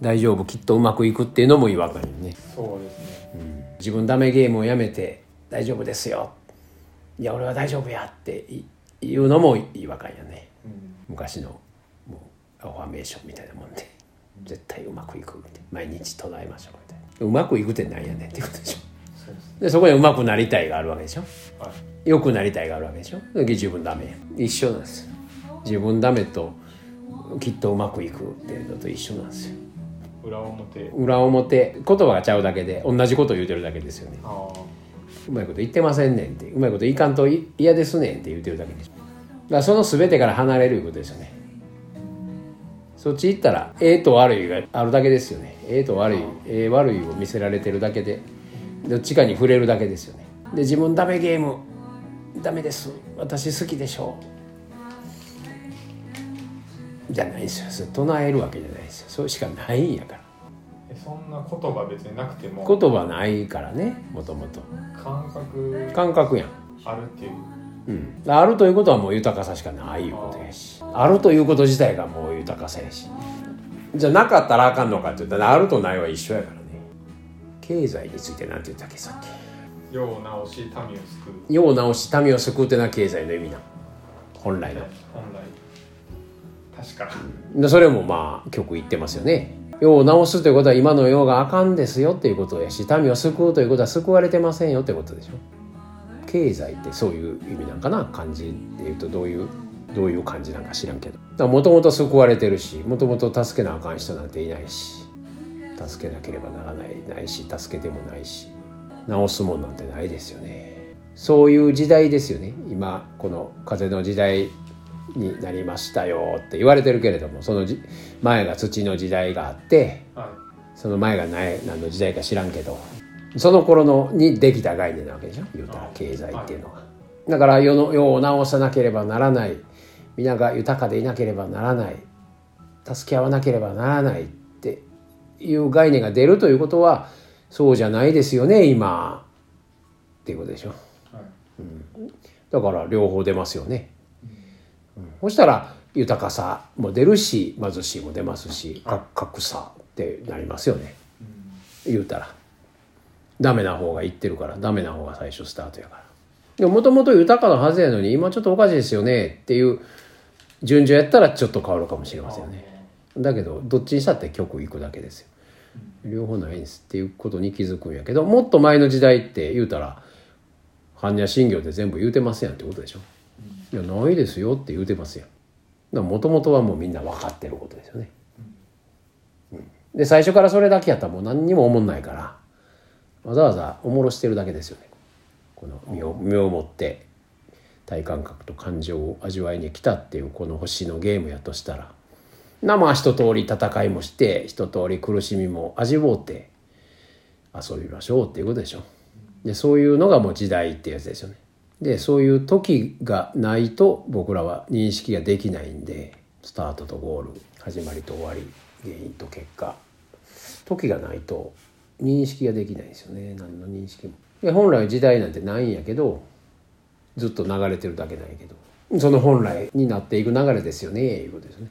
大丈夫きっとうまくいくっていうのも違和感よね。そうですね。自分ダメゲームをやめて大丈夫ですよ。いや俺は大丈夫やってい言うのも違和感やね。うん。昔のもうアファメーションみたいなもんで。絶対うまくいくみたいな。毎日唱えましょうみたいな。うまくいくってなんやねんっていうことでしょ。でそこでうまくなりたいがあるわけでしょ。はい。良くなりたいがあるわけでしょ。で自分ダメや。一緒なんです。よ自分ダメときっとうまくいくっていうのと一緒なんですよ裏表。裏表。言葉がちゃうだけで同じこと言うてるだけですよね。うまいこと言ってませんねんって。うまいこといかんとい嫌ですねんって言ってるだけでしょだからその全てから離れるいうことですよね。そっち行ったらええと悪いがあるだけですよね。ええと悪いええ悪いを見せられてるだけでどっちかに触れるだけですよね。で自分ダメゲームダメです。私好きでしょうじゃないですよ。それ唱えるわけじゃないですよ。それしかないんやから。えそんな言葉別になくても。言葉ないからねもともと。感覚。感覚やん。あるっていう。うん、あるということはもう豊かさしかないいうことやし。あるということ自体がもう豊かさやし。じゃあなかったらあかんのかって言ったらあるとないは一緒やからね。経済について何て言ったっけさっ世を直し民を救う。き世を直し民を救うってのは経済の意味な本来の。本来確か。それもまあ曲言ってますよね。世を直すということは今の世があかんですよっていうことやし民を救うということは救われてませんよってことでしょ。経済ってそういう意味なんかな漢字で言うとどういうどういう感じなんか知らんけど。もともと救われてるしもともと助けなあかん人なんていないし助けなければならないないし助けてもないし直すもんなんてないですよね。そういう時代ですよね。今この風の時代になりましたよって言われてるけれどもそのじ前が土の時代があってはその前が何何の時代か知らんけどその頃のにできた概念なわけでしょ？言うたら経済っていうのが。だから世の世を直さなければならない。皆が豊かでいなければならない。助け合わなければならないっていう概念が出るということはそうじゃないですよね今。っていうことでしょ？い。はいだから両方出ますよね。うん。そしたら豊かさも出るし貧しいも出ますしか格差ってなりますよね。言うたら。ダメな方が言ってるからダメな方が最初スタートやから。でももともと豊かなはずやのに今ちょっとおかしいですよねっていう順序やったらちょっと変わるかもしれませんよね。だけどどっちにしたって曲行くだけですよ。両方ないんですっていうことに気づくんやけどもっと前の時代って言うたら般若心経で全部言うてますやんってことでしょいやないですよって言うてますやん。もともとはもうみんな分かってることですよね、うん。で最初からそれだけやったらもう何にも思んないからわざわざおもろしてるだけですよね。この身を身をもって体感覚と感情を味わいに来たっていうこの星のゲームやとしたらなまあ一通り戦いもして一通り苦しみも味わうて遊びましょうっていうことでしょ。でそういうのがもう時代ってやつですよね。でそういう時がないと僕らは認識ができないんでスタートとゴール始まりと終わり原因と結果。時がないと認識ができないんですよね。何の認識も。で本来時代なんてないんやけどずっと流れてるだけなんやけど。その本来になっていく流れですよねいうことですね。